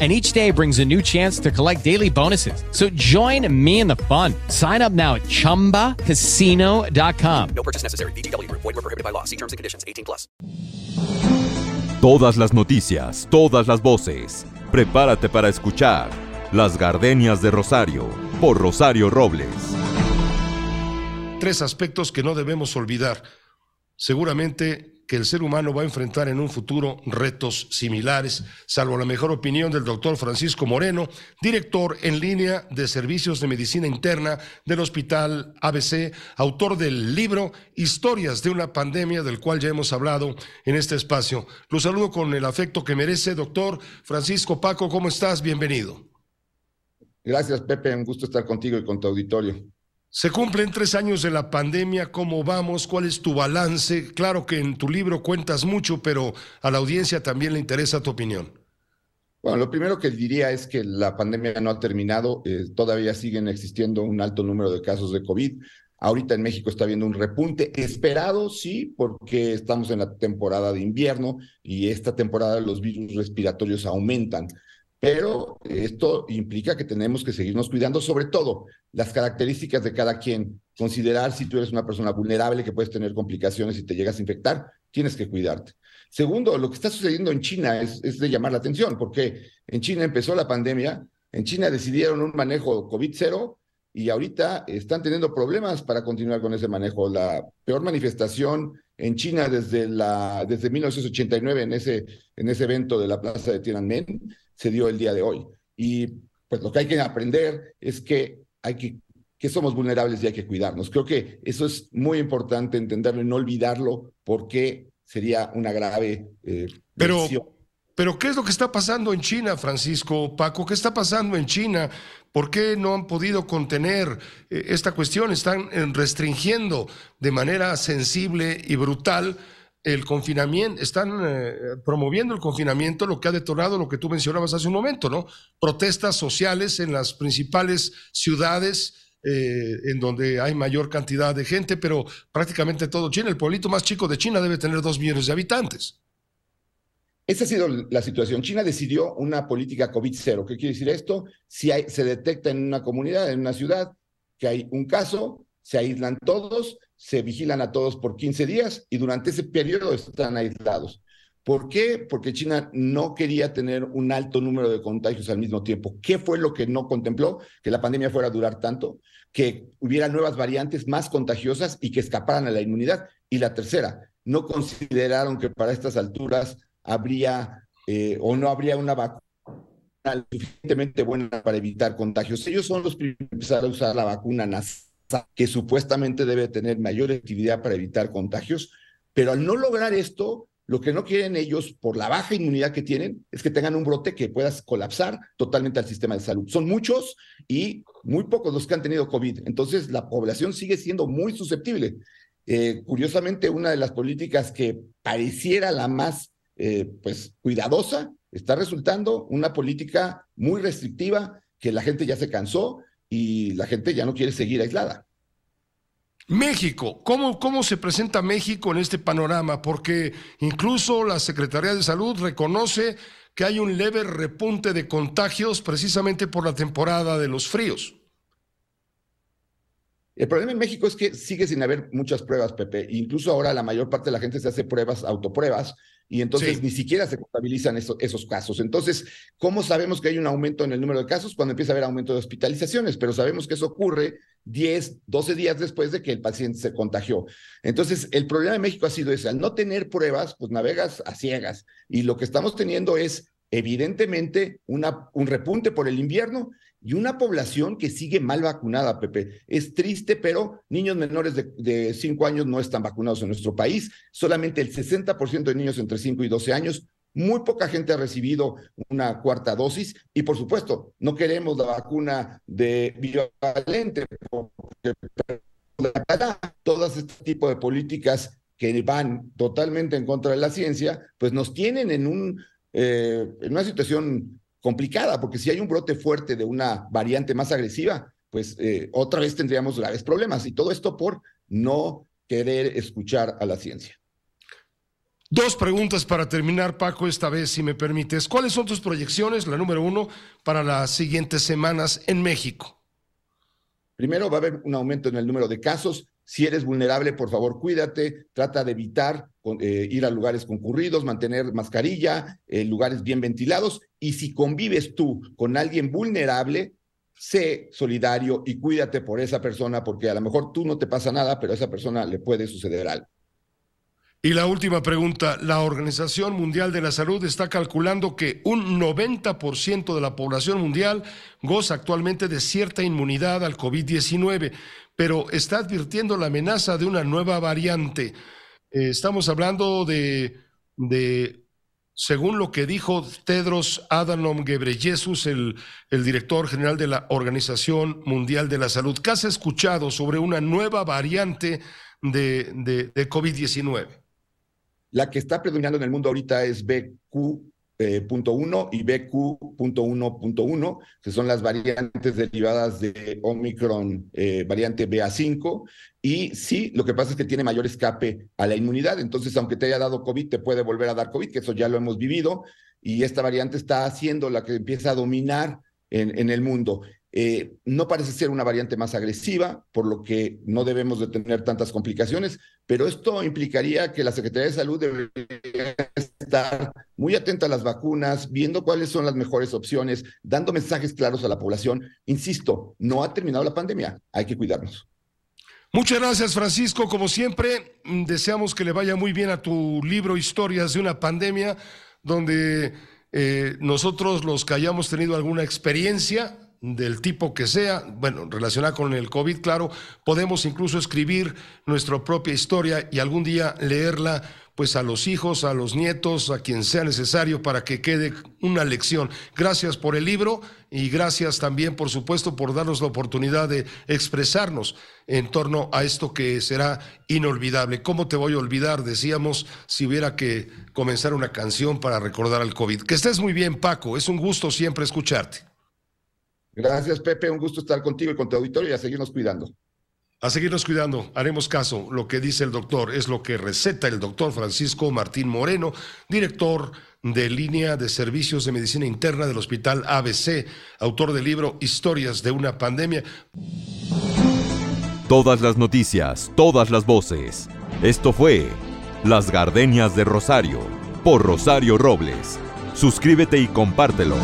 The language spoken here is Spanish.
and each day brings a new chance to collect daily bonuses. So join me in the fun. Sign up now at ChumbaCasino.com. No purchase necessary. VGW Group. Void were prohibited by law. See terms and conditions. 18 plus. Todas las noticias, todas las voces. Prepárate para escuchar Las Gardenias de Rosario por Rosario Robles. Tres aspectos que no debemos olvidar. Seguramente que el ser humano va a enfrentar en un futuro retos similares, salvo la mejor opinión del doctor Francisco Moreno, director en línea de servicios de medicina interna del Hospital ABC, autor del libro Historias de una pandemia, del cual ya hemos hablado en este espacio. Lo saludo con el afecto que merece, doctor Francisco Paco, ¿cómo estás? Bienvenido. Gracias, Pepe, un gusto estar contigo y con tu auditorio. Se cumplen tres años de la pandemia, ¿cómo vamos? ¿Cuál es tu balance? Claro que en tu libro cuentas mucho, pero a la audiencia también le interesa tu opinión. Bueno, lo primero que diría es que la pandemia no ha terminado, eh, todavía siguen existiendo un alto número de casos de COVID. Ahorita en México está habiendo un repunte esperado, sí, porque estamos en la temporada de invierno y esta temporada los virus respiratorios aumentan. Pero esto implica que tenemos que seguirnos cuidando, sobre todo las características de cada quien. Considerar si tú eres una persona vulnerable que puedes tener complicaciones y te llegas a infectar, tienes que cuidarte. Segundo, lo que está sucediendo en China es, es de llamar la atención, porque en China empezó la pandemia, en China decidieron un manejo COVID cero y ahorita están teniendo problemas para continuar con ese manejo. La peor manifestación en China desde, la, desde 1989 en ese, en ese evento de la plaza de Tiananmen se dio el día de hoy. Y pues lo que hay que aprender es que hay que que somos vulnerables y hay que cuidarnos. Creo que eso es muy importante entenderlo y no olvidarlo porque sería una grave eh, pero, pero ¿qué es lo que está pasando en China, Francisco Paco? ¿Qué está pasando en China? ¿Por qué no han podido contener eh, esta cuestión? Están eh, restringiendo de manera sensible y brutal el confinamiento, están eh, promoviendo el confinamiento, lo que ha detonado lo que tú mencionabas hace un momento, ¿no? Protestas sociales en las principales ciudades eh, en donde hay mayor cantidad de gente, pero prácticamente todo China, el pueblito más chico de China debe tener dos millones de habitantes. Esa ha sido la situación. China decidió una política COVID cero. ¿Qué quiere decir esto? Si se detecta en una comunidad, en una ciudad, que hay un caso, se aíslan todos, se vigilan a todos por 15 días y durante ese periodo están aislados. ¿Por qué? Porque China no quería tener un alto número de contagios al mismo tiempo. ¿Qué fue lo que no contempló? Que la pandemia fuera a durar tanto, que hubiera nuevas variantes más contagiosas y que escaparan a la inmunidad. Y la tercera, no consideraron que para estas alturas habría eh, o no habría una vacuna suficientemente buena para evitar contagios. Ellos son los primeros a usar la vacuna nasal que supuestamente debe tener mayor actividad para evitar contagios, pero al no lograr esto, lo que no quieren ellos, por la baja inmunidad que tienen, es que tengan un brote que pueda colapsar totalmente al sistema de salud. Son muchos y muy pocos los que han tenido COVID. Entonces, la población sigue siendo muy susceptible. Eh, curiosamente, una de las políticas que pareciera la más eh, pues, cuidadosa está resultando una política muy restrictiva que la gente ya se cansó y la gente ya no quiere seguir aislada. México, ¿cómo, ¿cómo se presenta México en este panorama? Porque incluso la Secretaría de Salud reconoce que hay un leve repunte de contagios precisamente por la temporada de los fríos. El problema en México es que sigue sin haber muchas pruebas, Pepe. Incluso ahora la mayor parte de la gente se hace pruebas, autopruebas, y entonces Sí. ni siquiera se contabilizan eso- esos casos. Entonces, ¿cómo sabemos que hay un aumento en el número de casos? Cuando empieza a haber aumento de hospitalizaciones, pero sabemos que eso ocurre 10, 12 días después de que el paciente se contagió. Entonces, el problema en México ha sido ese. Al no tener pruebas, pues navegas a ciegas. Y lo que estamos teniendo es, evidentemente, una, un repunte por el invierno y una población que sigue mal vacunada, Pepe. Es triste, pero niños menores de 5 años no están vacunados en nuestro país. Solamente el 60% de niños entre 5 y 12 años. Muy poca gente ha recibido una cuarta dosis y, por supuesto, no queremos la vacuna de bivalente porque todas este tipo de políticas que van totalmente en contra de la ciencia, pues nos tienen en, un, eh, en una situación complicada, porque si hay un brote fuerte de una variante más agresiva, pues eh, otra vez tendríamos graves problemas. Y todo esto por no querer escuchar a la ciencia. Dos preguntas para terminar, Paco, esta vez, si me permites. ¿Cuáles son tus proyecciones, la número uno, para las siguientes semanas en México? Primero va a haber un aumento en el número de casos. Si eres vulnerable, por favor, cuídate. Trata de evitar eh, ir a lugares concurridos, mantener mascarilla, eh, lugares bien ventilados. Y si convives tú con alguien vulnerable, sé solidario y cuídate por esa persona, porque a lo mejor tú no te pasa nada, pero a esa persona le puede suceder algo. Y la última pregunta, la Organización Mundial de la Salud está calculando que un 90% de la población mundial goza actualmente de cierta inmunidad al COVID-19, pero está advirtiendo la amenaza de una nueva variante. Eh, estamos hablando de, de, según lo que dijo Tedros Adhanom Ghebreyesus, el, el director general de la Organización Mundial de la Salud. ¿Qué has escuchado sobre una nueva variante de, de, de COVID-19? La que está predominando en el mundo ahorita es BQ.1 eh, y BQ.1.1, que son las variantes derivadas de Omicron, eh, variante BA5. Y sí, lo que pasa es que tiene mayor escape a la inmunidad. Entonces, aunque te haya dado COVID, te puede volver a dar COVID, que eso ya lo hemos vivido. Y esta variante está haciendo la que empieza a dominar en, en el mundo. Eh, no parece ser una variante más agresiva, por lo que no debemos de tener tantas complicaciones, pero esto implicaría que la Secretaría de Salud debería estar muy atenta a las vacunas, viendo cuáles son las mejores opciones, dando mensajes claros a la población. Insisto, no ha terminado la pandemia, hay que cuidarnos. Muchas gracias, Francisco. Como siempre, deseamos que le vaya muy bien a tu libro Historias de una pandemia, donde eh, nosotros los que hayamos tenido alguna experiencia del tipo que sea, bueno, relacionada con el COVID, claro, podemos incluso escribir nuestra propia historia y algún día leerla pues a los hijos, a los nietos, a quien sea necesario para que quede una lección. Gracias por el libro y gracias también, por supuesto, por darnos la oportunidad de expresarnos en torno a esto que será inolvidable. ¿Cómo te voy a olvidar? Decíamos si hubiera que comenzar una canción para recordar al COVID. Que estés muy bien, Paco. Es un gusto siempre escucharte. Gracias, Pepe. Un gusto estar contigo y con tu auditorio y a seguirnos cuidando. A seguirnos cuidando, haremos caso. Lo que dice el doctor es lo que receta el doctor Francisco Martín Moreno, director de línea de servicios de medicina interna del Hospital ABC, autor del libro Historias de una pandemia. Todas las noticias, todas las voces. Esto fue Las Gardenias de Rosario, por Rosario Robles. Suscríbete y compártelo.